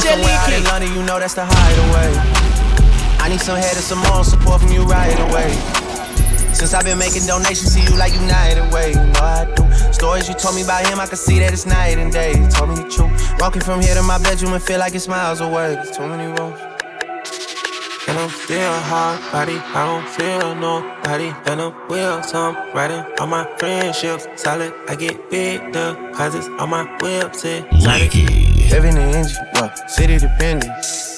whip. Yo, Find me DJ somewhere out in London, you know that's the hideaway. I need some head and some more support from you right away. Since I've been making donations to you like United Way, you know I do. Stories you told me about him, I can see that it's night and day. You told me the truth. Walking from here to my bedroom and feel like it's miles away. There's too many roads. And I'm still hard body, I don't feel nobody. And I'm wheels, I'm riding on my friendships. Solid, I get big deposits on my website. Living in engine, yeah. City dependent.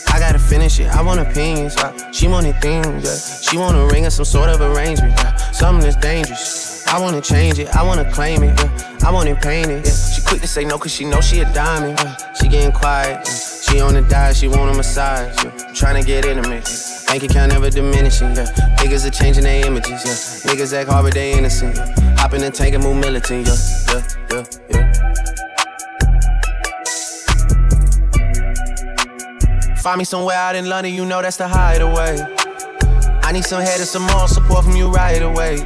I gotta finish it. I want opinions. Yeah. She wanted things. Yeah. She want a ring or some sort of arrangement. Yeah. Something that's dangerous. I wanna change it. I wanna claim it. Yeah. I want it painted. Yeah. She quick to say no cause she know she a diamond. Yeah. She getting quiet. Yeah. She on the diet. She want a massage. Yeah. Trying to get intimate. Yeah. Bank account never diminishing. Yeah. Niggas are changing their images. Yeah. Niggas act hard but they innocent. Yeah. Hop in the tank and move militant. Yeah. Yeah. Yeah. Yeah. Find me somewhere out in London, you know that's the hideaway. I need some head and some more support from you right away.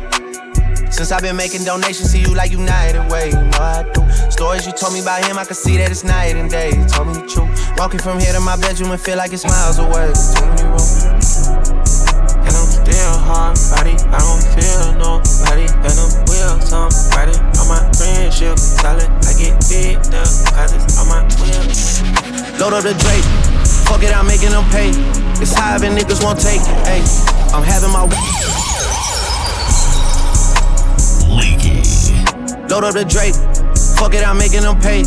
Since I've been making donations to you like United Way, you know I do. Stories you told me about him, I can see that it's night and day. You told me the truth. Walking from here to my bedroom and feel like it's miles away. Too many roads. And I'm still hard body, I don't feel nobody. And I'm I'm riding on my friendship. Solid, I get big deposits on my wheels. Load up the Drake. Fuck it, I'm making them pay. It's high and niggas won't take it. Hey, I'm having my way. Leaky. Load up the Drake. Fuck it, I'm making them pay.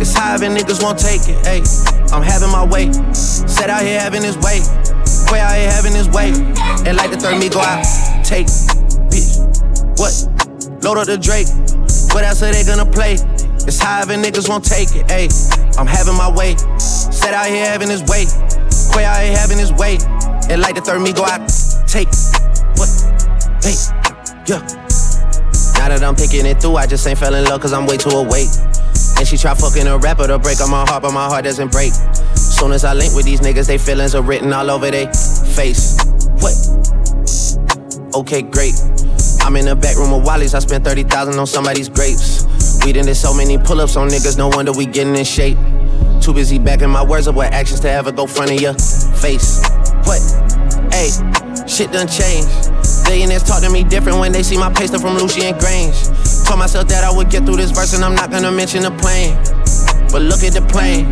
It's high and niggas won't take it. Hey, I'm having my way. Set out here having his way. Way out here having his way. And like the third me go out. Take, bitch. What? Load up the Drake. What else are they gonna play? It's high and niggas won't take it. Hey, I'm having my way. Set out here having his way. Quay out here having his way. And like the third me go out. Take, what? Hey, yeah. Now that I'm picking it through, I just ain't fell in love cause I'm way too awake. And she try fucking a rapper to break on my heart, but my heart doesn't break. Soon as I link with these niggas, they feelings are written all over they face. What? Okay, great. I'm in the back room of Wally's, I spent 30,000 on somebody's grapes. We done did so many pull ups on niggas, no wonder we getting in shape. Too busy backing my words up with actions to ever go front of your face. What? Hey, shit done changed. Billionaires talk to me different when they see my paste from Lucian Grainge. Told myself that I would get through this verse and I'm not gonna mention the plane. But look at the plane.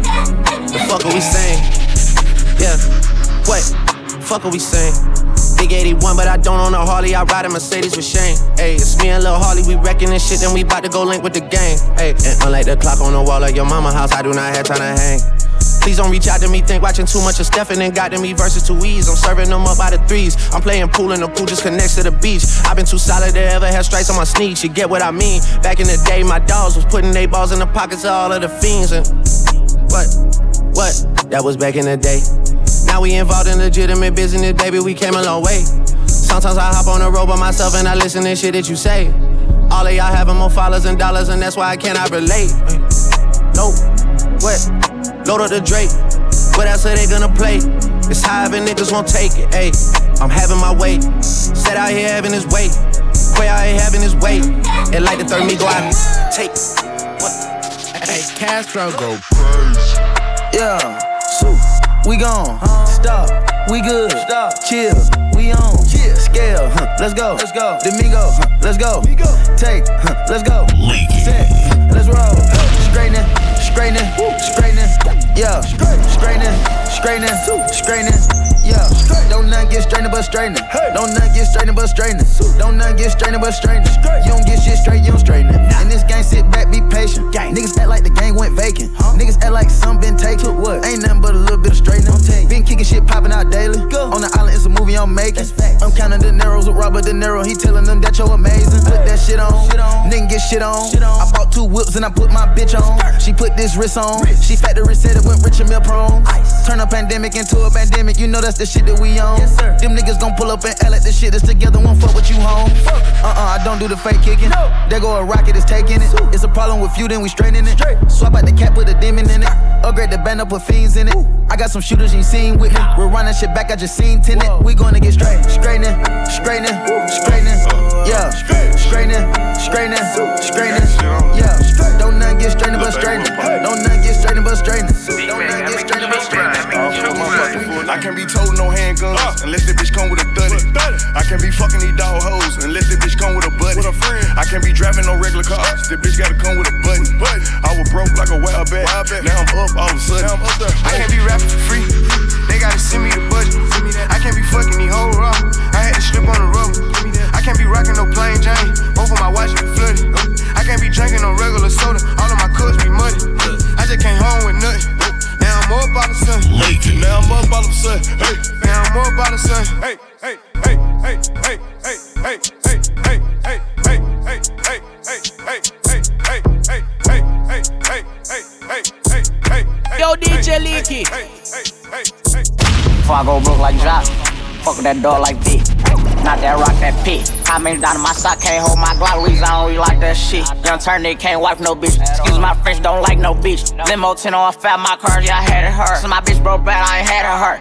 The fuck are we saying? Yeah, what? Fuck are we saying? Big 81, but I don't own a Harley. I ride a Mercedes with Shane. Hey, it's me and Lil Harley. We wrecking this shit, then we bout to go link with the gang. Hey, and unlike the clock on the wall of your mama house, I do not have time to hang. Please don't reach out to me, think watching too much of Stefan and got to me versus two E's. I'm serving them up by the threes. I'm playing pool and the pool just connects to the beach. I've been too solid to ever have stripes on my sneaks. You get what I mean? Back in the day, my dogs was putting they balls in the pockets of all of the fiends. And what? What? That was back in the day. Now we involved in legitimate business, baby. We came a long way. Sometimes I hop on the road by myself and I listen to shit that you say. All of y'all having more followers and dollars, and that's why I cannot relate. Nope. What? Load up the Drake. What else are they gonna play? It's high and niggas won't take it. Ayy, I'm having my way. Set out here having his way. Quay out here having his way. And like the third me go out take. What? Hey, Castro go crazy. Yeah, so we gone. Uh-huh. Stop, we good. Stop, chill, we on. Chill. Scale, huh, let's go. Let's go. Domingo, huh, let's go. Take, huh, let's go. Set, let's roll. Straightening, straightening, straightening. Yeah, straightening, straightening, straightening. Yeah, don't not get strained but straightening. Don't not get strained but straightening. Don't not get strained but straightening. You don't get shit straight, you don't straighten it. In this game, sit back, be patient. Niggas act like the game went vacant. Niggas act like some been taken. What? Ain't nothing but a little bit of straightening. Been kicking shit popping out daily. Go. On the island, it's a movie I'm making. I'm counting the narrows with Robert De Niro. He telling them that you're amazing. Put that shit on. Nigga get shit on. I bought two whips and I put my bitch on. She put this wrist on. She factory said it went rich and meal prone. Turn a pandemic into a pandemic. You know that's the shit that we on. Them niggas gon' pull up and L at the shit that's together. Won't fuck with you home. Uh uh, I don't do the fake kicking. There go a rocket, is taking it. It's a problem with you, then we straightening it. Swap out the cap, put a demon in it. Upgrade the band up, put fiends in it. I got some shooters you seen with me. We're running shit back, I just seen tenant. We gonna get straight, straightening, straightening, straightening. Yeah, straightening, straightening, straightening. Yeah, don't not get straightening but straightening. Don't not get straightening but straightening. Don't not get straightening but straightening. I can't be told no handguns unless the bitch come with a duddy. I can't be fucking these dog hoes unless the bitch come with a buddy. I can't be driving no regular cars. The bitch gotta come with a button. I was broke like a wild bat. Now I'm up all of a sudden. I can't be rapping for free. With that door like V. Not that rock, that pit. How many down in my sock can't hold my Glock? Reason I don't really like that shit. Young turn nigga can't wipe no bitch. Excuse my French, don't like no bitch. Limo 10 on fat, my car, yeah, I had it hurt. So my bitch broke bad, I ain't had her hurt.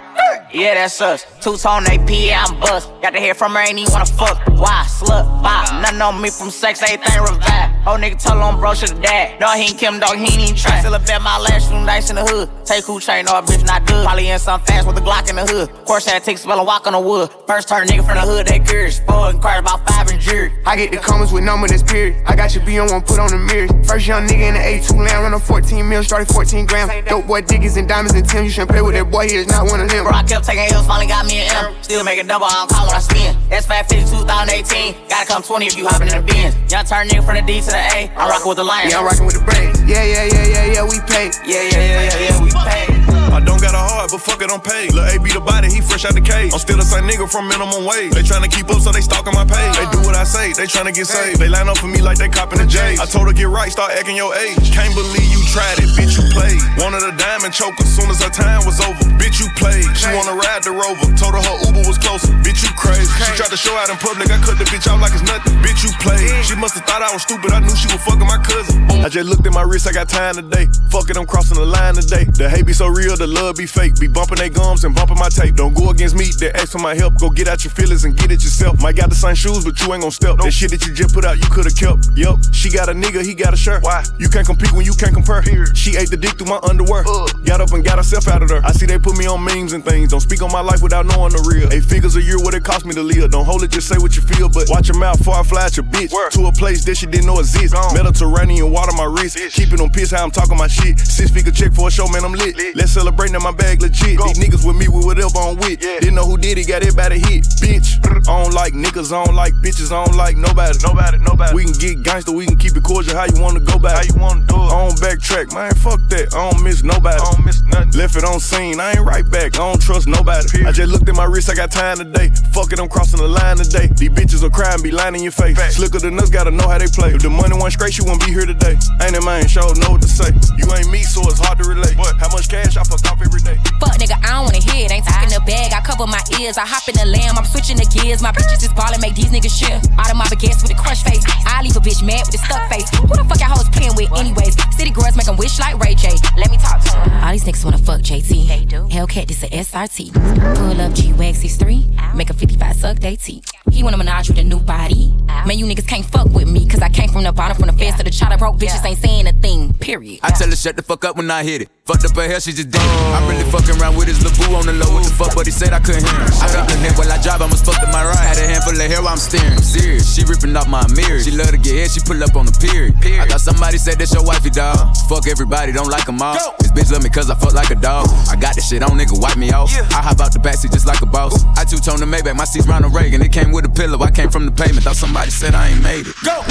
Yeah, that's us. Two tone AP, yeah, I'm bust. Got to hear from her, ain't even wanna fuck. Why? Slut, bop. Nothing on me from sex, everything revive. Oh, nigga told on bro, should've died. No, he ain't Kim, dog, he ain't even try. Still a bet my last room dice in the hood. Take who chain, no, bitch not good. Probably in some fast with a Glock in the hood. Course had to take spell and walk on the wood. First turn nigga from the hood, they curious. Four and cars about five and jury. I get the comments with number that's period. I got your B on one, put on the mirror. First young nigga in the A2 land, run a 14 mil, started 14 grams. Dope boy diggies and diamonds and Tim. You shouldn't play with that boy, he is not one of them. Bro, I kept taking L's, finally got me an M. Still making double, I don't call what I spin. That's 550 2018. Gotta come 20 if you hopping in the Benz. Young turn nigga from the D to the A. I'm rocking with the Lions. Yeah, I'm rocking with the brain. Yeah, yeah, yeah, yeah, yeah, we pay. yeah, yeah, yeah, yeah, yeah, we paid. I don't got a heart, but fuck it, I'm paid. Lil' A be the body, he fresh out the cage. I'm still the same nigga from minimum wage. They tryna keep up, so they stalking my page. They do what I say, they tryna get saved. They line up for me like they copping the J's. I told her get right, start acting your age. Can't believe you tried it, bitch, you played. Wanted a diamond choke as soon as her time was over. Bitch, you played. She wanna ride the rover. Told her her Uber was closer. Bitch, you crazy. She tried to show out in public, I cut the bitch out like it's nothing. Bitch, you played. She must have thought I was stupid. I knew she was fucking my cousin. I just looked at my wrist, I got time today. Fuck it, I'm crossing the line today. The hate be so real, the love be fake. Be bumping they gums and bumping my tape. Don't go against me, they ask for my help. Go get out your feelings and get it yourself. Might got the same shoes, but you ain't gon' step. That shit that you just put out, you could've kept. Yup, she got a nigga, he got a shirt. Why? You can't compete when you can't compare. She ate the dick through my underwear. Got up and got herself out of there. I see they put me on memes and things. Don't speak on my life without knowing the real. Eight figures a year, what it cost me to live. Don't hold it, just say what you feel. But watch your mouth before I fly at your bitch. To a place that she didn't know exist. Mediterranean water my wrist. Keep it on piss how I'm talking my shit. Six figure check for a show, man, I'm lit. Let's celebrate now my bag legit. These niggas with me with whatever I'm with. Didn't know who did it, got everybody hit. Bitch, I don't like niggas, I don't like bitches, I don't like nobody. Nobody, nobody. We can get gangster, we can keep it cordial. How you wanna go back? How you wanna do it? I don't backtrack, man. Fuck that. I don't miss nobody. I don't miss nothing. Left it on scene, I ain't right back. I don't trust nobody. I just looked at my wrist, I got time today. Fuck it, I'm crossing the line today. These bitches will cry and be lying in your face. Slicker than us, gotta know how they play. If the money went straight, you wouldn't be here today. Ain't it man, sure know what to say. You ain't me, so it's hard to relate. What? How much cash I fuck off every day? Fuck nigga, I don't wanna hear it. Ain't talking the bag, I cover my ears. I hop in the lamb, I'm switching the gears. My bitches is ballin', make these niggas shift. Out of my baguettes with a crush face. I leave a bitch mad with a stuck face. Who the fuck y'all hoes playing with, anyways? City girls make some wish like Ray J. Let me talk to him. All these niggas wanna fuck JT. They do. Hellcat, this a SRT. Pull up G Wax, he's three. Make a 55 suck they teeth. He wanna menage with a new body. Man, you niggas can't fuck with me, cause I came from the bottom, from the fence to the chopper. Broke bitches ain't saying a thing, period. I tell her shut the fuck up when I hit it. Fucked up her hair, she just did it. I'm really fucking around with his LeBoo on the low. What the fuck, but he said I couldn't hear him. I got the neck while I drive, I must fuck to my right. Had a handful of hair while I'm steering. I'm serious, she ripping off my mirror. She love to get hit, she pull up on the period. I thought somebody said that's your wifey, dog. Fuck everybody, don't like them all. This bitch love me cause I fuck like a dog. I got this shit on, nigga, wipe me off. Yeah. I hop out the backseat just like a boss. I two-tone the Maybach, my seat's Ronald Reagan. It came with a pillow, I came from the pavement. Thought somebody said I ain't made it. Go!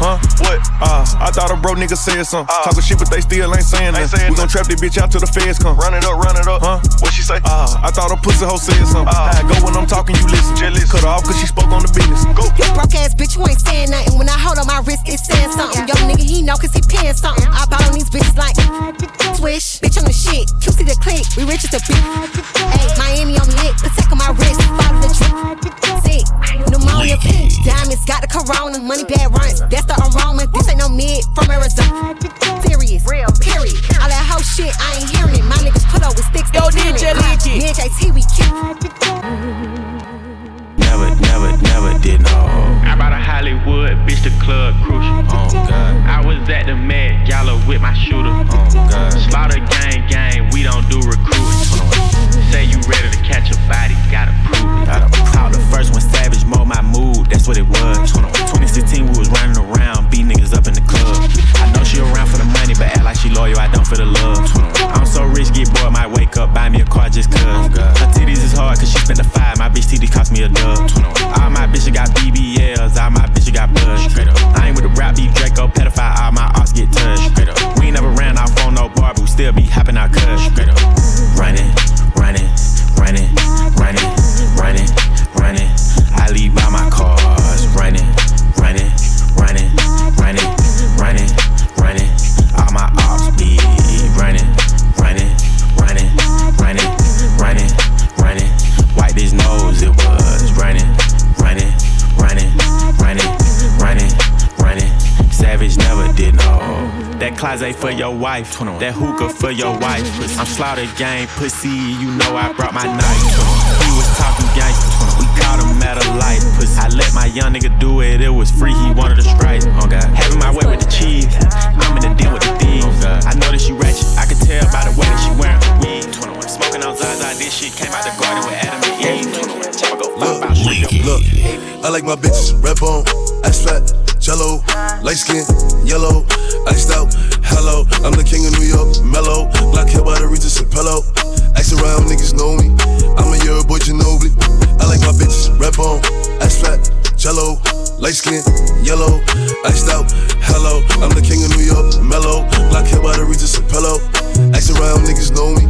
Huh? What? Uh, I thought a bro nigga said something. Uh, Talking shit, but they still ain't saying nothing. We gon' trap this bitch out till the feds come. Run it up, run it up. Huh? What she say? Uh, I thought a pussy hoe said something. Uh, I go when I'm talking, you listen. Just listen. Cut her off cause she spoke on the business. Go. You broke ass bitch, you ain't saying nothing. When I hold on my wrist, it's saying something. Yo, nigga, he know cause he paying something. I bought on these bitches like swish. Bitch on the shit. QC the click. We rich as a bitch. Hey, Miami on me lit. The tech on my wrist. Follow the drip. Sick. Pneumonia pink. Diamonds got the corona. Money bad runs. That's the aroma. This ain't no mid from Arizona. Serious. Real. Period. All that whole shit, I ain't hearing it. My niggas put up with sticks. Yo, DJ Leaky. Me and JT, we kill. Never, never, never did no. I bought a Hollywood, bitch, the club crucial. Oh God, I was at the Met Gala with my shooter. oh God. Slaughter gang, gang, we don't do recruiting. Ready to catch a body, gotta prove it. Called the first one savage, mold my mood, that's what it was. 2016, we was running around, beat niggas up in the club. I know she around for the money, but act like she loyal, I don't for the love. I'm so rich, get bored, might wake up, buy me a car just cuz. Her titties is hard, cause she spent the five, my bitch titty cost me a dub. All my bitches got BBLs, all my bitches got buzz. I ain't with the rap beef, Draco, pedophile, all my ops get touched. We ain't never ran off on no bar, but we still be hopping out cuz. Running, running, running, running, running, running. I leave by my cars. That closet for your wife, that hookah for your wife. I'm slaughter gang pussy, you know I brought my knife. He was talking gangster, we caught him at a light. I let my young nigga do it, it was free, he wanted a strike. Oh God. Having my way with the cheese, I'm in the den with the thieves. Oh, I know that she ratchet, I can tell by the way that she wearing her wig. Smoking on Zaza, this shit came out the garden with Adam and Eve. Chopper go five out street. Look, I like my bitches red bone, ass fat, jello, light skin, yellow, iced out. Hello, I'm the king of New York, mellow. Black hair by the Regis and pillow. Ask around, niggas know me. I'm a year boy Ginobili. I like my bitches red bone, ass fat, jello, light skin, yellow, iced out. Hello, I'm the king of New York, mellow. Black hair by the Regis and pillow. Ask around, niggas know me.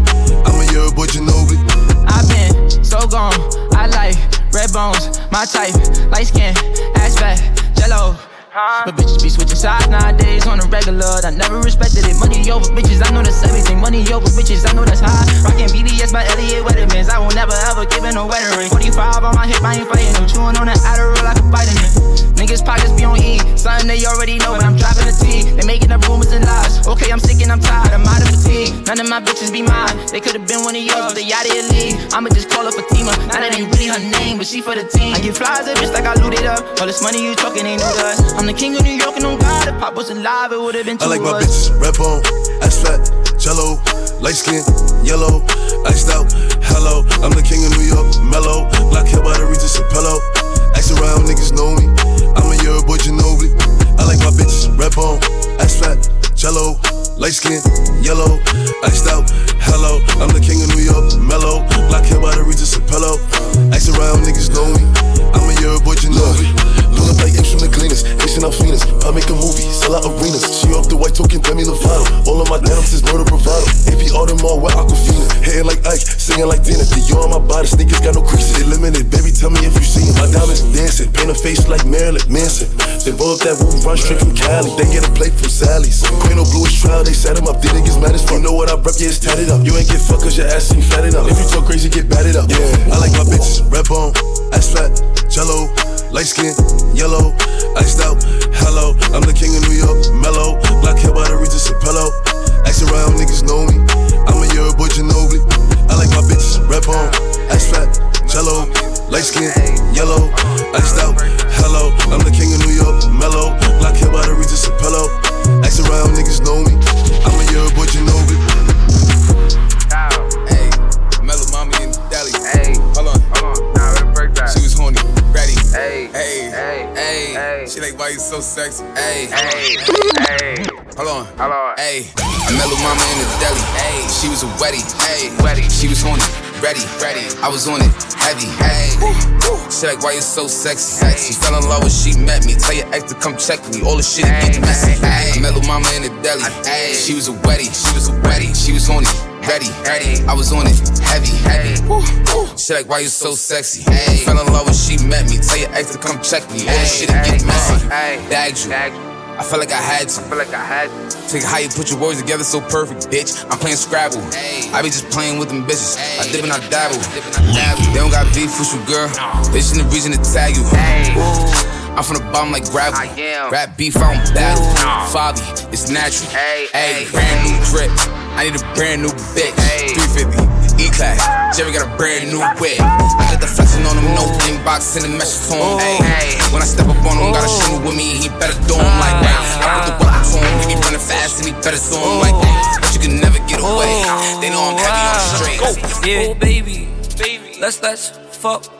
I'm a year boy Ginobili. I've been so gone. I like red bones, my type, light skin, ass fat, jello. But bitches be switching sides nowadays on the regular. I never respected it. Money over bitches, I know that's everything. Money over bitches, I know that's high. Rockin' BBS by Elliot Weathermans. I will never ever give it no wedding ring. 45 on my hip, I ain't fighting them. Chewing on that Adderall like a in it. Niggas pockets be on E. Something they already know, but I'm driving a T. They making up rumors and lies. Okay, I'm sick and I'm tired. I'm out of fatigue. None of my bitches be mine. They could've been one of yours, but they out of your league. I'ma just call her Fatima. Now that ain't really her name, but she for the team. I get flies up just like I looted up. All this money you talking ain't new to. I'm the king of New York and on God. If Pop was alive, it would've been two I like my us. bitches red bone, ass fat, jello, light skin, yellow, iced out. Hello, I'm the king of New York, mellow. Black hair by the Regis and pillow. Ask around, niggas know me. I'm a year boy Ginobili. I like my bitches red bone, ass fat, jello, light skin, yellow, iced out. Hello, I'm the king of New York, mellow. Black hair by the Regis and pillow. Ask around, niggas know me. I'm a year boy Ginobili. Look up like apes from the cleaners, mixing up fiends. I make a movie, sell out arenas. She off the white token, Demi Lovato. All of my downs is murder bravado. AP Audemars with Aquafina. Hitting like Ike, singing like Tina. The you on my body, sneakers got no creases. Limited, baby, tell me if you see 'em. My diamonds dancing, paint a face like Marilyn Manson. Then roll up that roof, run straight from Cali. They get a plate from Sally's. Queen no bluish trial, they set him up. Then niggas mad as fuck. You know what I rep, yeah, it's tatted up. You ain't get fucked cause your ass ain't fatted up. If you talk crazy, get batted up. Yeah, I like my bitches, red bone, ass fat, jello. Light skin, yellow, iced out, hello. I'm the king of New York, mellow. Black hair by the Regis pillow. Ask around, niggas know me. I'm a year boy, Ginobili. I like my bitches, red bone, ass fat, jello. Light skin, yellow, iced out, hello. I'm the Hey, hey, hey. Hold on. Hold on. Hey, I met little mama in the deli. Hey, she was a wetty. Hey, wetty. She was horny. Ready, ready. I was on it. Heavy. Hey. She like, why you so sexy? She fell in love when she met me. Tell your ex to come check me. All the shit get messy. Hey, I met little mama in the deli. Hey, she was a wetty. She was a wetty. She was horny. Ready, ready. I was on it. Heavy, heavy. She like, why you so sexy? Hey. Fell in love when she met me. Tell your ex to come check me. All the shit get messy. Bagged you. I felt like I had to. I feel like I had to. Take how you put your words together so perfect, bitch. I'm playing Scrabble. I be just playing with them bitches. I dip and I dabble. They don't got beef with you, girl. They just the reason to tag you. I'm from the bottom like gravel. Rap beef, I don't battle. Fabi, it's natural. Hey, brand new drip. I need a brand new bitch. 350. E-class, Jerry got a brand new whip. I got the flexing on him, no inbox, sending messages to him. Oh. Hey, when I step up on him, got a oh. shoot with me, he better do him like that. Ah. I put the weapon to him, he be running fast and he better do him like that. Oh. But you can never get away. They know I'm heavy on the ah. streets. Yeah, baby, baby, let's let's fuck one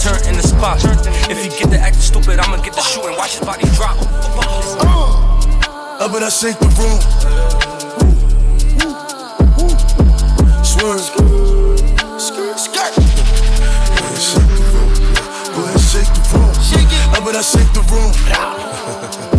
Turned in the spot. If you get the acting stupid, I'ma get the shoot and watch his body drop. Up and I shake the room. Swerve. Skirt, skirt. Go shake the room. Go shake the room. Up and I shake the room.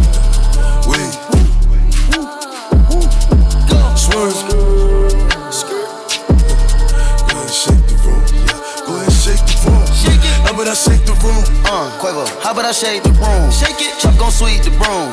Quavo, how about I shake the broom? Shake it. Chuck gon' sweep the broom.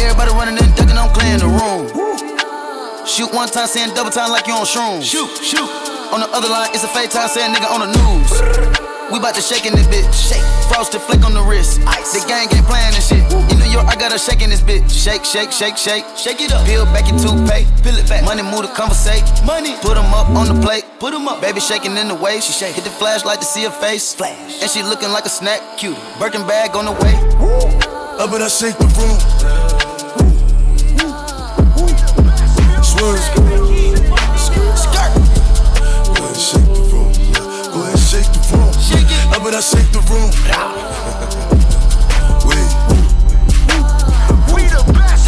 Everybody running and ducking, I'm clearing the room. Shoot one time, saying double time like you on shrooms. Shoot, shoot. On the other line, it's a fake time, saying nigga on the news. We bout to shake in this bitch. Shake. Frosted flick on the wrist. Ice. The gang ain't playing this shit. In New York, I got her shaking this bitch. Shake, shake, shake, shake. Shake it up. Peel back your toothpaste. Peel it back. Money move to conversate. Money. Put them up on the plate. Put them up. Baby shaking in the waist. She shake. Hit the flashlight to see her face. Flash. And she looking like a snack. Cute. Birkin bag on the way. Up and I shake the room. Skirt. Go I shake the room. Wait. We the best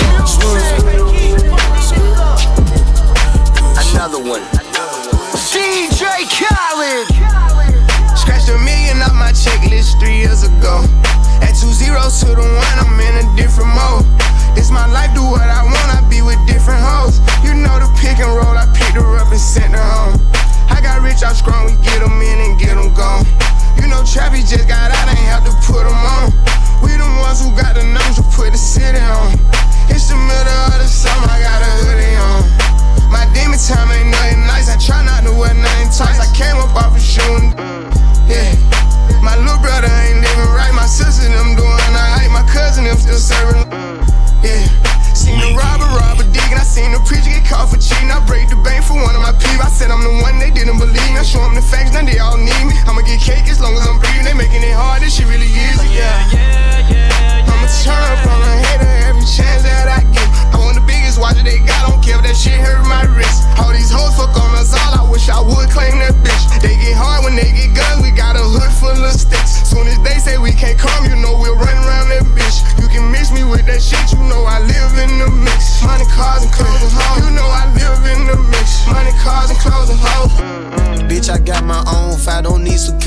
Another one. DJ Khaled. Scratched a million off my checklist three years ago. At two zeros to the one, I'm in a different mode. This my life, do what I want, I be with different hoes. You know the pick and roll, I picked her up and sent her home. I got rich, I'm strong, we get them in and get them gone. You know Trappy just got out, ain't have to put them on. We the ones who got the numbers to put the city on. It's the middle of the summer, I got a hoodie on. My demon time ain't nothing nice, I try not to wear nothing tight. I came up off a shooting. Yeah. My little brother ain't living right, my sister them doing alright, my cousin them still serving. Yeah. Seen the robber, robber digging. I seen the preacher get caught for cheating. I break the bank for one of my peeps. I said I'm the one they didn't believe. I show them the facts, now they all need me. I'ma get cake as shit really easy. Yeah. I'ma turn on a hater every chance that I get. I want the biggest watch they got. Don't care if that shit hurt my wrist. All these hoes fuck on us all. I wish I would claim that bitch. They get hard when they get guns. We got a hood full of sticks. Soon as they say we can't come, you know we'll run around that bitch. You can mix me with that shit. You know I live in the mix. Money, cars, and clothes and hoes. You know I live in the mix. Money, cars, and clothes and hoes. Bitch, I got my own fight, don't need security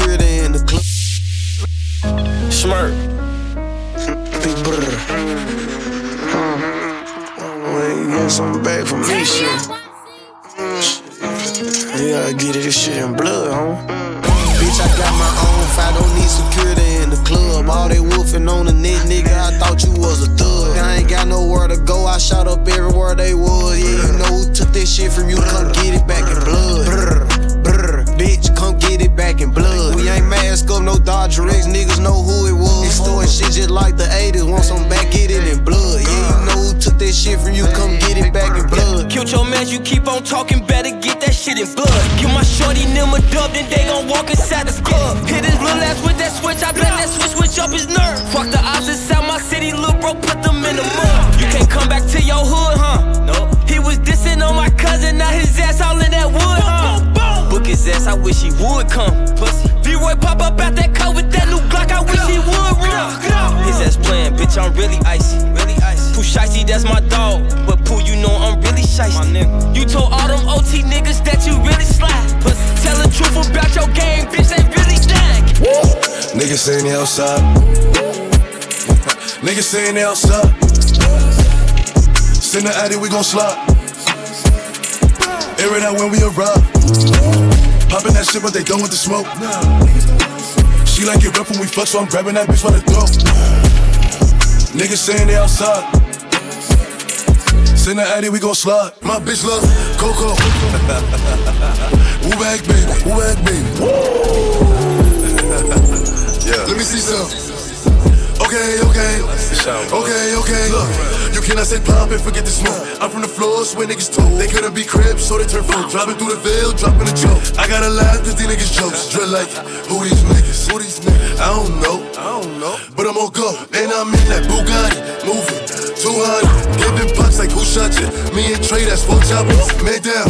blood. Give my shorty a dub, then they gon' walk inside the club. Hit his little ass with that switch, I bet that switch switch up his nerve. Fuck the odds inside my city, little bro, put them in the mud. You can't come back to your hood, huh? No. He was dissing on my cousin, now his ass all in that wood, huh? Book his ass, I wish he would come. Pussy. B-Roy pop up out that car with that new Glock, I wish he would run. His ass playing, bitch, I'm really icy. Really icy. Pooh Shiesty, that's my dog. But Pooh, you know I'm really shicey. You told all them OT niggas that you really slide. Pussy. Tell the truth about your game, bitch, they really dying. Niggas saying they outside. Niggas saying they outside. Send the addy, we gon' slide. Air it out when we arrive. Poppin' that shit, but they done with the smoke. She like it rough when we fuck, so I'm grabbing that bitch by the throat. Niggas saying they outside. Send the addy, we gon' slide. My bitch love Coco. Woo back, baby. Woo back, baby. yeah. Let me see some. Okay, okay. Okay, okay. Look, you cannot say pop and forget the smoke. I'm from the floors where niggas talk. They couldn't be cribs, so they turn phone. Driving through the veil, dropping a joke. I gotta laugh cause these niggas jokes. Drill like, who these niggas? Who these niggas? I don't know. I don't know. But I'm on go. And I'm in that Bugatti. Moving. 200. Giving pucks like who shot you? Me and Trey, that's four choppers. Made down.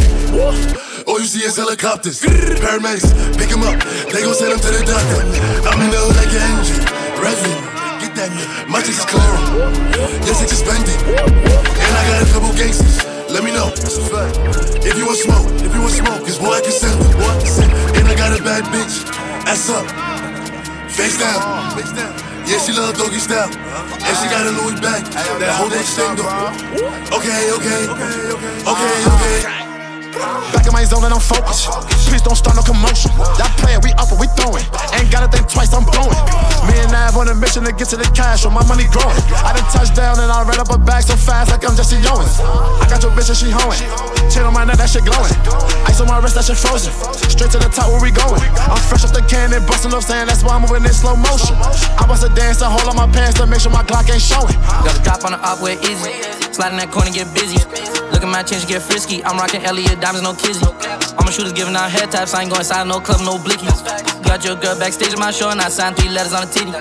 All you see is helicopters. Paramedics, pick him up. They gon' send him to the doctor. I'm in the hood like an engine. Revving. Get that nigga. My chicks is clearing. Yes, it's suspended. And I got a couple gangsters. Let me know. If you want smoke, if you want smoke, cause boy, I can send it. Boy, I can send it. And I got a bad bitch. Ass up. Face down. Face down. Yeah, she love doggy style. And she got a Louis back. That whole extendo. Okay, okay. Okay, okay. Back in my zone and I'm focused. Please don't start no commotion. Y'all playing, we up and we throwing. Ain't gotta think twice, I'm blowing. Me and Nav on a mission to get to the cash, or my money growing. I done touched down and I ran up a bag so fast like I'm Jesse Owens. I got your bitch and she hoeing. Chain on my neck, that shit glowing. Ice on my wrist, that shit frozen. Straight to the top, where we going? I'm fresh off the cannon, busting up, saying that's why I'm moving in slow motion. I bust a dance hold on my pants to make sure my Glock ain't showing. Got a drop on the op where easy. Sliding that corner, get busy. Look at my change, get frisky. I'm rocking Elliot diamonds, no kizzy. All my shooters giving out head taps. I ain't going inside no club, no blickies. Got your girl backstage at my show, and I signed three letters on the titty.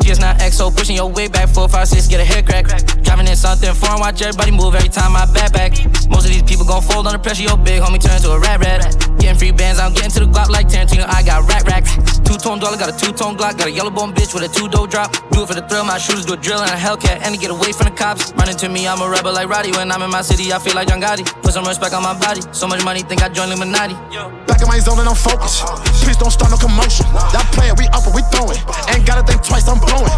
GS now XO, pushing your way back. Four, five, six, get a head crack. Driving in something foreign, watch everybody move every time I back back. Most of these people gon' fold under pressure. Your big homie turn to a rat rat. Getting free bands, I'm getting to the Glock like Tarantino. I got dollar, got a two tone Glock, got a yellow bone bitch with a two dough drop. Do it for the thrill, my shooters do a drill and a Hellcat, and to get away from the cops. Running to me, I'm a rebel like Roddy. When I'm in my city, I feel like John Gotti. Put some respect on my body. So much money, think I joined Illuminati. Back in my zone and I'm focused. Please don't start no commotion. Y'all playing, we up and we throwing. Ain't gotta think twice, I'm blowing.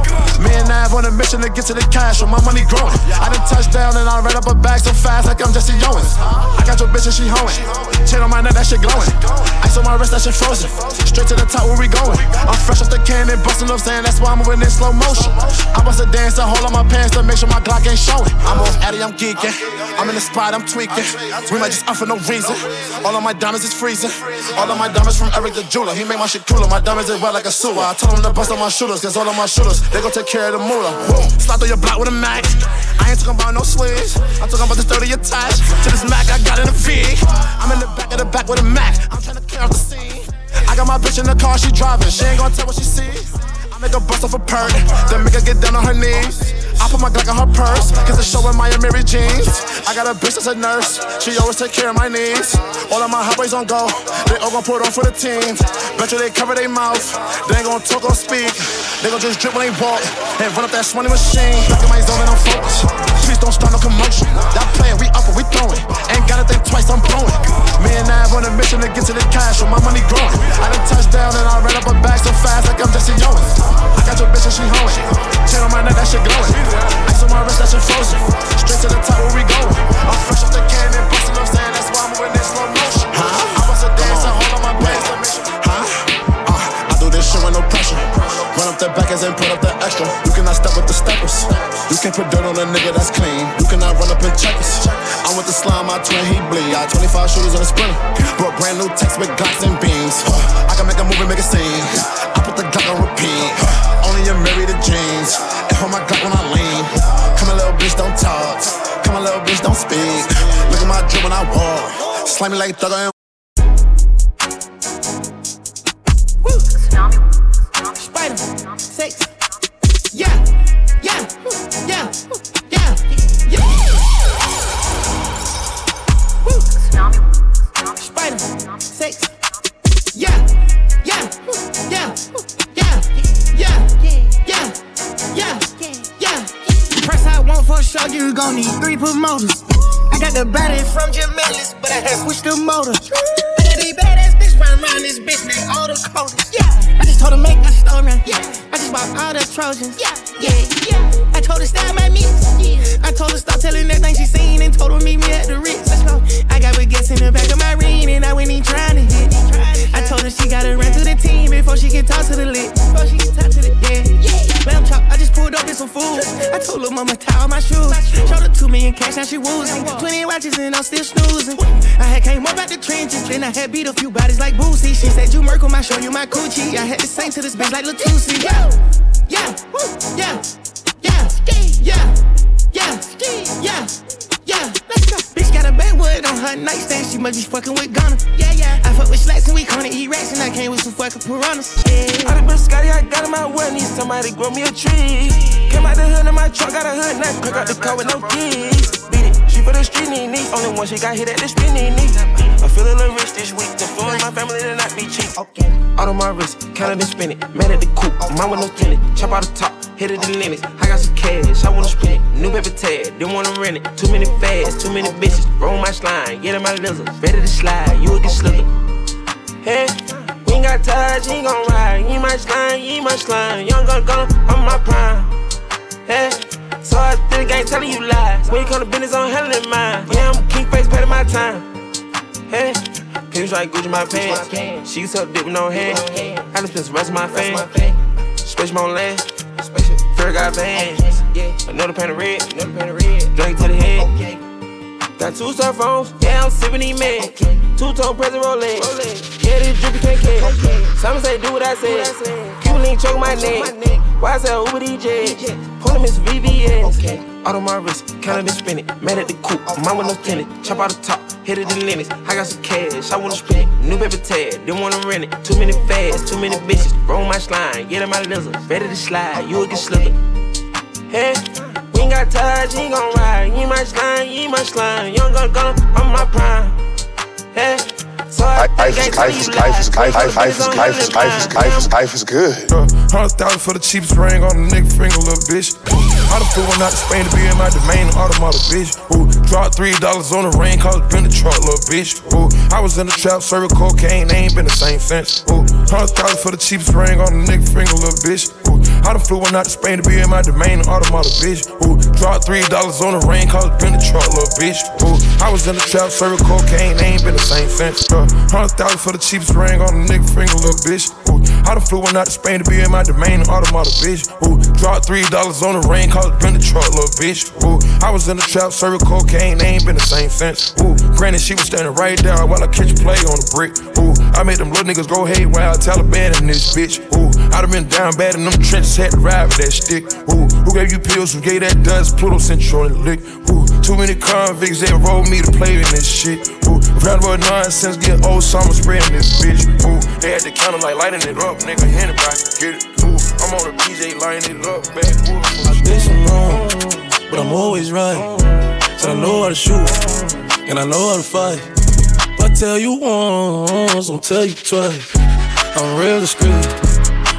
Me and Nav on a mission to get to the cash, or my money growing. I done touched down and I ran up a bag so fast like I'm Jesse Owens. I got your bitch and she hoeing. Chain on my neck, that shit glowing. Ice on my wrist, that shit frozen. Straight to the top, where we going? I'm fresh off the cannon, busting up, saying that's why I'm moving in slow motion. I bust a dance to hold on my pants to make sure my Glock ain't showing. I'm off Addy, I'm geeking. I'm in the spot, I'm tweaking. We might just up for no reason. All of my diamonds is freezing. All of my diamonds from Eric the jeweler. He make my shit cooler. My diamonds is wet like a sewer. I told him to bust on my shooters, cause all of my shooters, they gon' take care of the moolah. Slide through your block with a Mac. I ain't talking about no sleeves. I'm talking about this 30 attached to this Mac I got in the V. I'm in the back of the back with a Mac. I'm trying to clear off the scene. I got my bitch in the car, she driving. She ain't gonna tell what she sees. I make her bust off a perk, then make her get down on her knees. I put my Glock in her purse, cause it's showing my Mary jeans. I got a bitch that's a nurse, she always take care of my needs. All of my highways on go, they all gon' put on for the team. Bet you they cover their mouth, they ain't gon' talk or speak. They gon' just drip when they walk, and run up that swanny machine. Back in my zone and I'm focused. To the cash, so my money growing. I done touched down and I ran up a bag so fast like I'm Jesse Owens. I got your bitch and she hoeing. Chain on my neck, that shit glowing. Ice on my wrist, that shit frozen. Straight to the top, where we going? I'm fresh off the cannon, busting up, saying that's why I'm moving in slow motion. I bust a dance and hold on my pants to make sure. Huh? Uh, I do this shit with no pressure. Run up the backers and put up the extra. You cannot step with the steppers. You can't put dirt on a nigga that's clean. You cannot run up in checkers. I'm with the slime, my twin, he bleed. I 25 shooters on a sprinter. Brought brand new text with glocks and beams. I can make a movie, make a scene. I put the Glock on repeat. Only you marry the jeans. And hold my Glock when I lean. Come a little bitch, don't talk. Come a little bitch, don't speak. Look at my drip when I walk. Slam me like a Yeah. I just told him make a story. Yeah. Bought all the Trojans. Yeah. Yeah. Yeah. I told her stop my mix. Yeah. I told her stop telling everything she seen and told her meet me at the Ritz. Let's go. I got baguettes in the back of my ring and I went in trying to hit. I told her she gotta run to the team before she can talk to the lit. Before she can talk to the yeah. yeah. Lamb chop, I just pulled up in some food. I told her mama tie all my shoes. Showed her two million cash, now she woozing. Twenty watches and I'm still snoozing. I had came up out the trenches, then I had beat a few bodies like Boosie. She said you Merkle, I show you my coochie. I had to sing to this bitch like Latusi. Yeah, yeah, yeah, yeah, yeah, yeah, yeah, yeah. Let's go. Bitch got a backwood on her nightstand. She must be fucking with Gunna. Yeah, yeah. I fuck with slacks and we gonna eat rats and I came with some fucking piranhas. Yeah. All the Biscotti I got in my well, need somebody grow me a tree. Came out the hood in my truck, got a hood nut, crack out the car with no keys. Beat it, for the street knee knee. Only one she got hit at the street knee knee. I feel a little rich this week. To influence my family to not be cheap. Out of my wrist, counted and spin it. Mad at the coupe, mine with no tenant. Chop out the top, hit it the limits. I got some cash, I wanna spend it. New paper tag, didn't wanna rent it. Too many fads, too many bitches. Roll my slime, get in my lizard. Ready to slide, you a get slicker. Hey, we ain't got touch, you ain't gon' ride. You my slime, you my slime. Young gun gun, I'm my prime. Hey, so I think I ain't telling you lies. When you come to business, I'm handling mine. Yeah, I'm king face, paying my time. Hey, Pimps like Gucci my pants. She used to dip with no hand. I just spent the rest of my fame. Special on land. Fair got bands. Another pan of red. Drink to the head. Got two cell phones. Yeah, I'm sipping these meds. Two tone present Rolex. Yeah, this drippy can't catch. Some say do what I said. Cuban link choke my neck. Why I say Uber DJ? Pull him his VVS. Out of my wrist, counted and spin it. Mad at the coupe, mine with no tenant. Chop out the top, hit it the limits. I got some cash, I wanna spend it. New paper tag, didn't wanna rent it. Too many fads, too many bitches. Roll my slime, get in my lizard. Ready to slide, you will get slicker. Hey, we ain't got touch, you ain't gon' ride. You ain't my slime, you ain't my slime. Young gun gun, I'm my prime. Hey. So I Life is, life is, life is, life is, life is, life is, life is, life is, life is good. Hundred thousand for the cheapest ring on the nigga finger, little bitch. I done flew one out to Spain to be in my domain, automata, bitch. Ooh, dropped three dollars on the ring, cause it been the truck, little bitch. Ooh, I was in the trap, serving cocaine, they ain't been the same since. Ooh, hundred thousand for the cheapest ring on the nigga finger, little bitch. Ooh, I done flew one out to Spain to be in my domain, automata, bitch. Ooh, dropped three dollars on the ring, cause it been the truck, little bitch. Ooh, I was in the trap, serving cocaine, they ain't been the same since. Uh, hundred thousand for the cheapest ring on the nigga finger, little bitch. Ooh, I done flew one out to Spain to be in my domain, automata, bitch. Ooh, dropped three dollars on the ring, cause it been the truck, little bitch. Ooh, I was in the trap, serving cocaine, they ain't been the same since. Ooh, granted, she was standing right there while I catch play on the brick. Ooh, I made them little niggas go I'm Taliban in this bitch. Ooh, I done been down bad in them trenches, had to ride with that stick. Ooh, who gave you pills? Who gave that dust? Pluto on the lick. Ooh, too many convicts that rolled me to play in this shit. Ooh, round about nonsense, get old summer spreading this bitch. Ooh, they had the counter like lighting it up, nigga, anybody get it. Ooh, I'm on the PJ lighting it up, back. Ooh, I did some wrong, but I'm always right. Said I know how to shoot, and I know how to fight. If I tell you once, I'll tell you twice. I'm real discreet,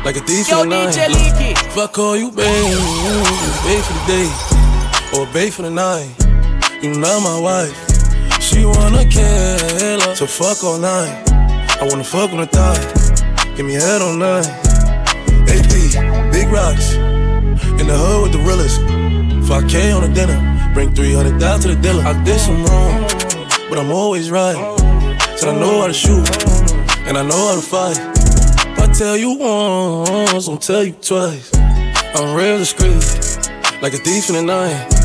like a thief Yo, in the night. DJ Leaky. If I call you babe, you babe for the day, or babe for the night. You not my wife. She wanna kill her, so fuck all night. I wanna fuck on the thigh, give me head all night. Big rocks, in the hood with the realest. 5K on the dinner, bring 300 down to the dealer. I did some wrong, but I'm always right. Said I know how to shoot, and I know how to fight. If I tell you once, I'll tell you twice. I'm real discreet, like a thief in the night.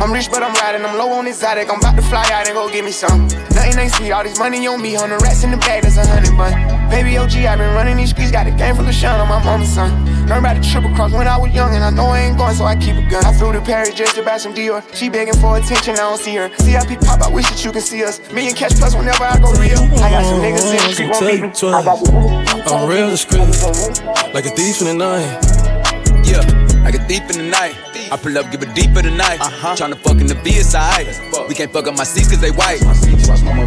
I'm rich, but I'm riding. I'm low on exotic. I'm about to fly out and go get me some. Nothing ain't sweet. All this money on me. On the rats in the bag, that's a hundred bun. Baby OG, i been running these streets. Got a game full of shine on my mama's son. Learned about the triple cross when I was young, and I know I ain't going, so I keep a gun. I flew to Paris just to buy some Dior. She begging for attention, I don't see her. CIP pop, I wish that you can see us. Million cash plus whenever I go real. I got some niggas in the street won't beat me. I'm real discreet, like a thief in the night. Yeah, like a thief in the night. I pull up, give it deeper tonight. Uh-huh. Tryna fuck in the VSI. We can't fuck up my seats cause they white.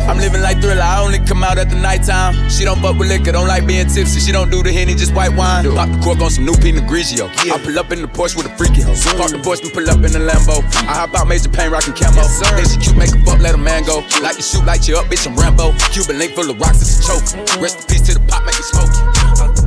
I'm living like thriller, I only come out at the nighttime. She don't fuck with liquor, don't like being tipsy. She don't do the henny, just white wine. Pop the cork on some new Pinot Grigio. I pull up in the Porsche with a freaky hoe. Park the Porsche and pull up in the Lambo. I hop out major pain, rockin' camo. Then she cute, make a fuck, let a man go. Like you shoot, light you up, bitch, I'm Rambo. Cuban link full of rocks, it's a choke. Rest in peace to the pop, make it smoke.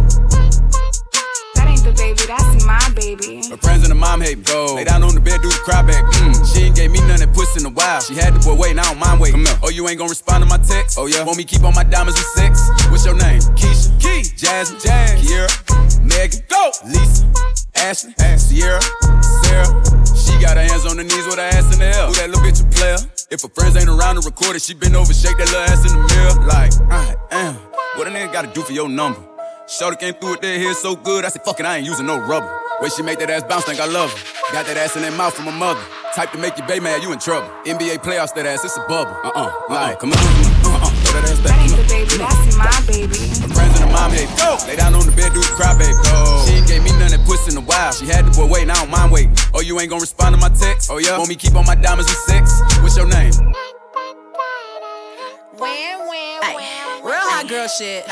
My baby. Her friends and her mom hate me. Go. Lay down on the bed, do the cry back. Mm. She ain't gave me none that puss in a while. She had the boy waiting, I don't mind waiting. Oh, you ain't gonna respond to my text? Oh, yeah. Want me keep on my diamonds with sex? What's your name? Keisha. Key. Jasmine. Jazz. Kiera. Megan. Go. Lisa. Ashley. Ash. Sierra. Sarah. She got her hands on her knees with her ass in the air. Who that little bitch a player? If her friends ain't around to record it, she been over, shake that little ass in the mirror. Like, I am. What a nigga gotta do for your number? Shorty came through with that hair so good, I said, fuck it, I ain't using no rubber. Way she make that ass bounce, think I love her. Got that ass in that mouth from her mother. Type to make your baby mad, you in trouble. NBA playoffs, that ass, it's a bubble. Uh uh, like, come on, uh uh, throw that ass back. That ain't the baby, that's my baby. Her friends and her mom hate go. Lay down on the bed, do the cry, baby. Go. She ain't gave me none that puss in a while. She had the boy waiting, I don't mind waiting. Oh, you ain't gonna respond to my text? Oh, yeah? Want me keep on my diamonds with sex? What's your name? Real hot girl shit.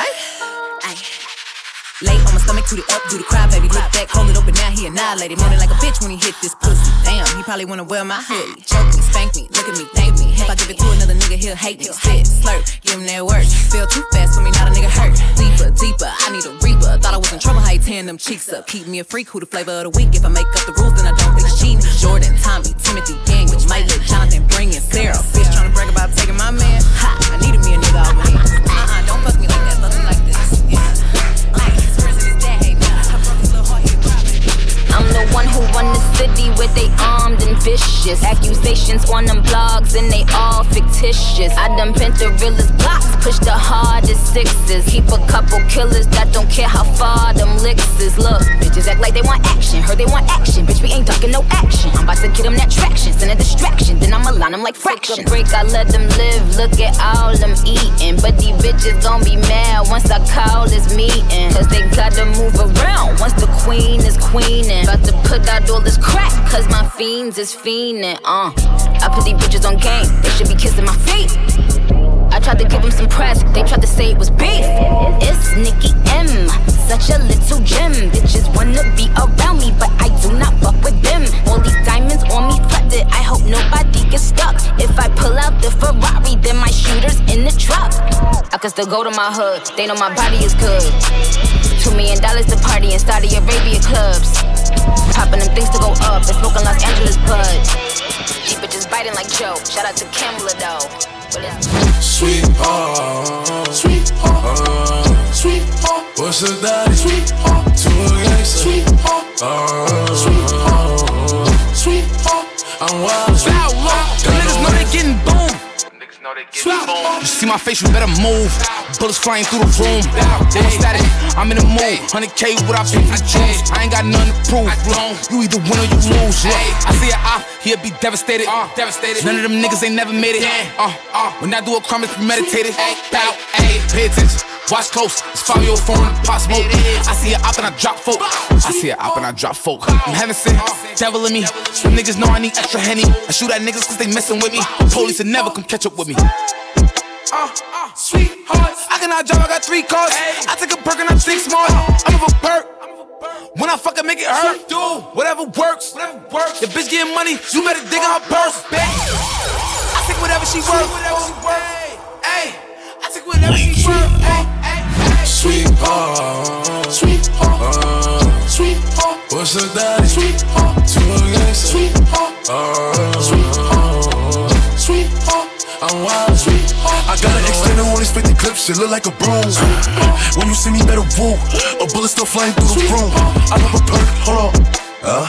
Lay on my stomach, toot it up, do the cry, baby. Look back, hold it open, now he annihilated. Moaning like a bitch when he hit this pussy. Damn, he probably wanna wear my hoodie. Choke me, spank me, look at me, thank me. If I give it to another nigga, he'll hate me. Spit, slurp, give him that work. Feel too fast for me, not a nigga hurt. Deeper, deeper, I need a reaper. Thought I was in trouble, how you tearing them cheeks up. Keep me a freak, who the flavor of the week. If I make up the rules, then I don't think it's cheating. Jordan, Tommy, Timothy, might let Jonathan bring in Sarah. Bitch trying to brag about taking my man. Ha, I needed me a nigga over here. Uh-uh, don't fuck me like that, fuck me like I'm the one who city where they armed and vicious. Accusations on them blogs and they all fictitious. I done bent the realest blocks, push the hardest sixes. Keep a couple killers that don't care how far them licks is. Look, bitches act like they want action. Heard they want action, bitch, we ain't ducking no action. I'm about to get them that traction, send a distraction. Then I'ma line them like fraction. Break, I let them live. Look at all them eating. But these bitches gon' be mad once I call this meeting. Cause they gotta move around once the queen is queening. About to put out all this crack, cause my fiends is fiending. Uh, I put these bitches on game, they should be kissing my feet. Tried to give them some press, they tried to say it was beef. It's Nicki M, such a little gem. Bitches wanna be around me, but I do not fuck with them. All these diamonds on me flooded, I hope nobody gets stuck. If I pull out the Ferrari, then my shooter's in the truck. I can still go to my hood, they know my body is good. Two million dollars to party in Saudi Arabia clubs. Popping them things to go up and smoking Los Angeles bud. These bitches biting like Joe. Shout out to Kamala though. Sweetheart, sweetheart, sweetheart. What's the daddy? Sweetheart, to a gangster. Sweetheart, uh-huh. sweetheart, sweetheart. I'm wild. Foul You see my face, you better move. Bullets flying through the room. Was static, I'm in the mood. 100K without beef for the Jews. I ain't got nothing to prove. Look, you either win or you lose. Look, I see a op, he'll be devastated. devastated. None of them niggas ain't never made it. Uh, uh, when I do a crime, it's premeditated. Bow, pay attention. Watch close, it's follow your phone, pop smoke. I see a op and I drop folk. I see a op and I drop folk. I'm having sin, devil in me. Some niggas know I need extra henny. I shoot at niggas cause they messing with me. Police will never come catch up with me. Uh, uh, sweetheart, I cannot drive, I got three cars. I take a perk and I think smart. I'm of a perk. When I fuck, I make it hurt. Do whatever works. Whatever works. The bitch getting money, you better dig in her purse. bitch. I take whatever she worth. Hey, I take whatever she worth. Hey, Sweetheart, sweetheart, sweetheart. What's the daddy? Sweetheart, to a gangster. Sweetheart, sweetheart, sweetheart. I'm wild, sweetheart. I got an extended one, it's 50 clips, it look like a broom. When you see me, better woo. A bullet still flying through the room. I love a perk, hold on. Uh,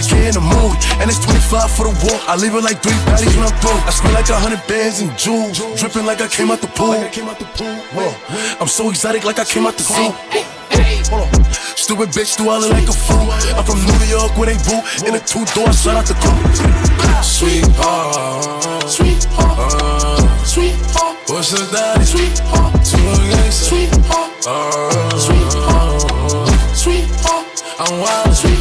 get in the mood. And it's 25 for the walk. I leave it like three bodies when I'm through. I spend like a hundred bands and jewels. Dripping like I came out the pool. Whoa. I'm so exotic like I came out the zoo. Hold on. Stupid bitch, do I look like a fool? I'm from New York where they boo. In a two door, shout out the crew. Sweetheart, sweetheart, sweetheart. What's the daddy? Sweetheart. Sweetheart, sweetheart, sweetheart. I'm wild, sweetheart.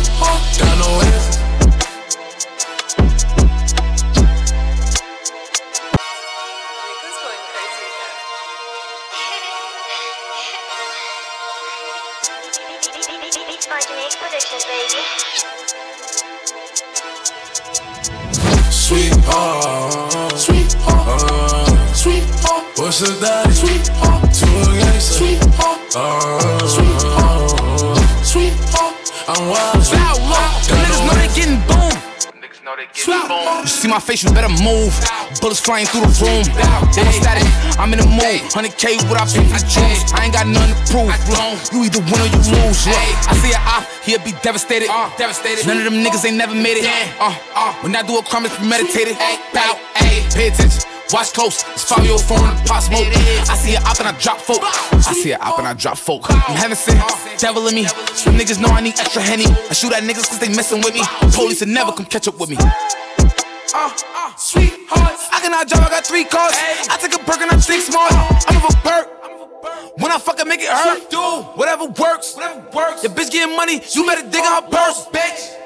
Sweetheart, sweetheart, sweetheart. What's the daddy? Sweetheart, to a gangster. Sweetheart, uh, sweetheart, sweetheart. I'm wild. You see my face, you better move. Bullets flying through the room. Don't static, I'm in the mood. 100K what I pay for the juice. I ain't got nothing to prove. You either win or you lose. Look, I see an op, he'll be devastated. devastated. None of them niggas ain't never made it. Uh, uh, when I do a crime, it's premeditated. Bow, pay attention. Watch close, it's fire your phone in the pot smoke. I see it up and I drop folk. I see it up and I drop folk. I'm heaven sent, devil in me. Some niggas know I need extra henny. I shoot at niggas cause they messing with me. Police will never come catch up with me. Uh, uh, sweetheart. I cannot drive, I got three cars. I take a perk and I think smart. I'm of a perk. When I fucking make it hurt, do whatever works. Whatever works. Your bitch getting money, you better dig in her purse, bitch.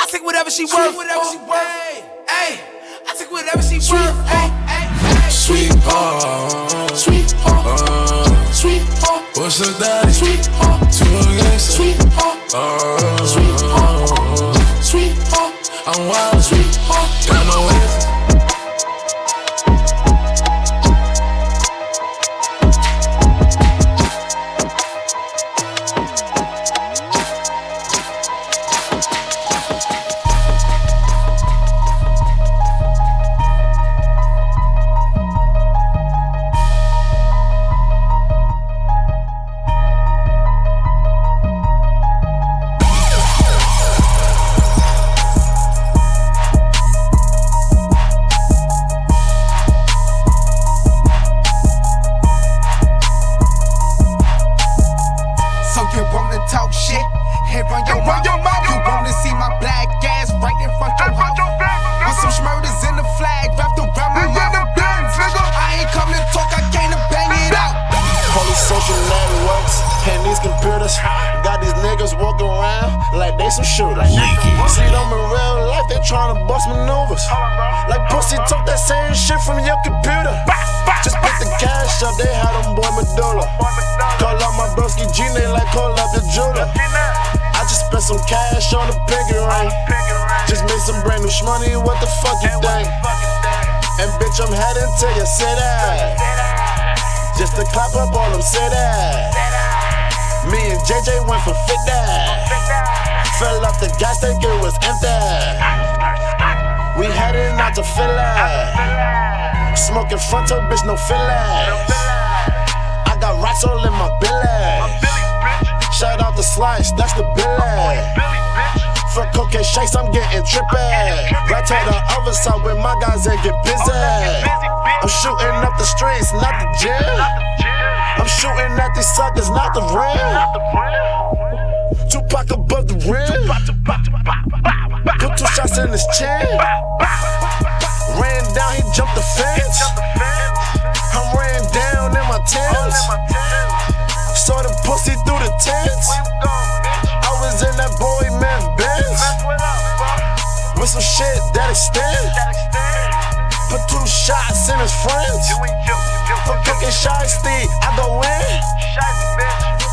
I take whatever she worth. Whatever she worth. Hey, I take whatever she worth. Hey, Sweetheart, sweetheart, sweetheart. What's the daddy? Sweetheart, to a gangster. Sweetheart, uh, sweetheart, sweetheart. I'm wild, sweetheart. Got them cities. Me and JJ went for 50. Fell off the gas tank, it was empty. We heading out to Philly. Smoking fronto, bitch, no fillers. I got rocks all in my billy. Shout out the slice, that's the billy. For cocaine shakes, I'm getting trippy. Right to the other side with my guys and get busy. I'm shooting up the streets, not the gym. I'm shooting at these suckers, not the rim. Tupac above the rim. Put two shots in his chin. Ran down, he jumped the fence. I'm ran down in my tents. Saw the pussy through the tents. I was in that boy man Benz. With some shit that extend. Put two shots in his friends. For cooking shiesty, I go in.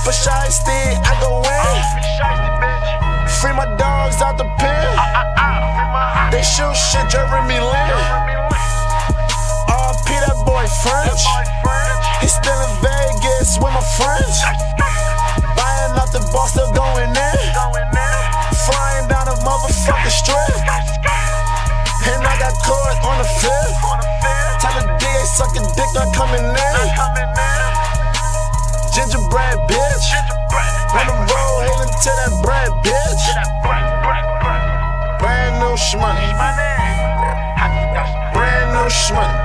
For shiesty, I go in. Free my dogs out the pen. They shoot shit, Jeremy Lin. RP that boy French. He's still in Vegas with my friends. Buying out the bar, still going in. Flying down a motherfucking strip. And I got caught on the fifth. Tell the DA sucking dick, not coming in. Gingerbread bitch. On the road, hailing to that bread bitch. Brand new shmoney. Brand new shmoney.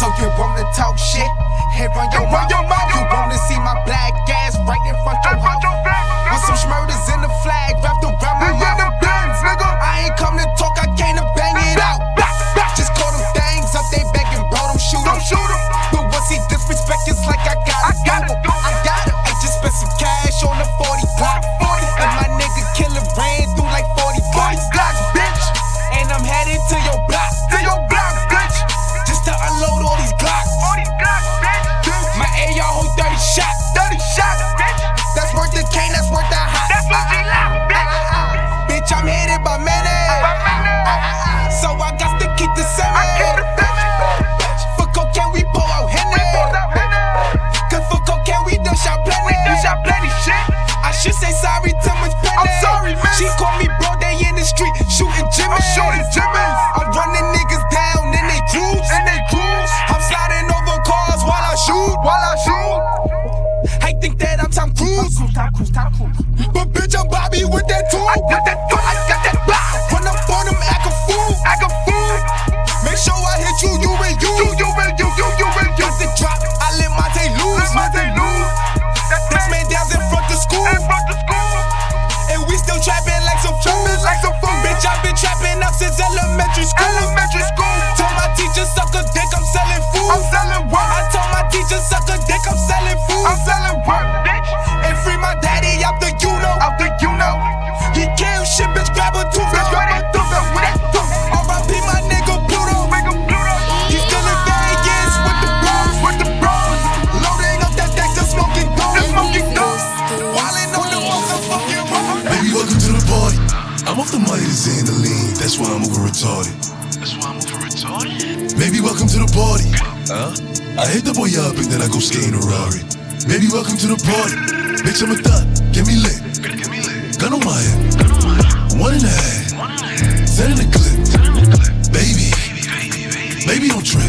So you wanna talk shit? Head run your mouth. You wanna see my black ass right in front of your house? With some schmurders in the flag wrapped around my mouth. I ain't come to talk, I came to it's like I I'm selling work, bitch. And free my daddy out the you know. Out the you know. He kill shit, bitch, grab a tooth. Bitch, grab a tooth. With that tooth. R.I.P. my nigga Pluto. Nigga Pluto. He's still in Vegas with the bros. With the bros. Loading up that deck, just smoking dope. Just smoking dope. Wildin' on the motherfucking road. Baby, welcome to the party. I'm off the money to Xandaline, that's why I'm over retarded. That's why I'm over retarded. Baby, welcome to the party. Huh? I hit the boy up and then I go skating a Rari. Baby, welcome to the party. Bitch, I'm a thot, get me lit. Gun on my hip. One and a half. Set in the clip. Baby, baby, don't trip.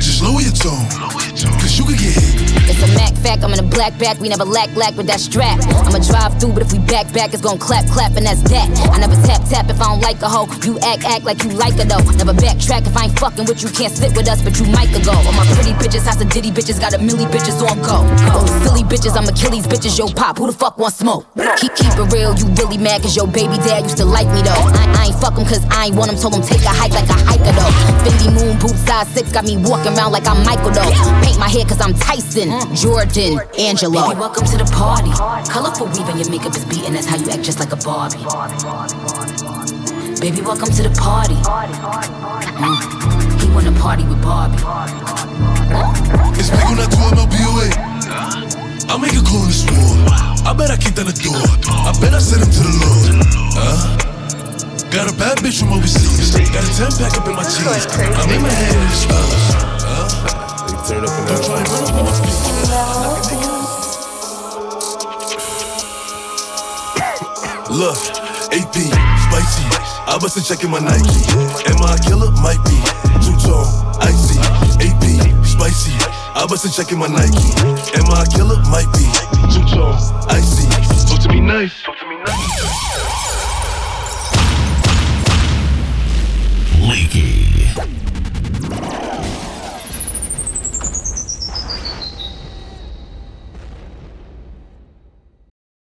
Just lower your tone. Cause you could get hit. It's a Mac fact, I'm in a black back, we never lack lack with that strap. I'ma drive through, but if we back back, it's gon' clap clap, and that's that. I never tap tap if I don't like a hoe. You act act like you like her though. Never backtrack if I fucking with you, can't sit with us, but you might go. All my pretty bitches, house of ditty bitches, got a milli bitches on go. Oh, silly bitches, I'm Achilles bitches, yo pop, who the fuck want smoke? Keep keep it real, you really mad cause your baby dad used to like me though. I, I ain't fuck him cause I ain't want him, told him take a hike like a hiker though. Fendi moon boots size six, got me walking around like I'm Michael though. Paint my hair cause I'm Tyson, Jordan, Angelo. Baby, welcome to the party. Colorful weave and your makeup is beating. That's how you act just like a Barbie. Baby, welcome to the party. Mm. He wanna party with Barbie. It's big on that 2 MLBOA. I'll make a call in this war. I bet I kicked down the door. I bet I sent him to the Lord. Huh? Got a bad bitch from overseas. Got a 10 pack up in my cheese. I'm in my head in the stars. Huh? Don't try and run up on my feet. Look, AP, spicy. I wasn't checking my Nike. Am I a killer? Might be. Two tone, icy. AP, spicy. I wasn't checking my Nike. Am I a killer? Might be. Two tone, icy. Talk to me nice. Talk to me nice. Leaky.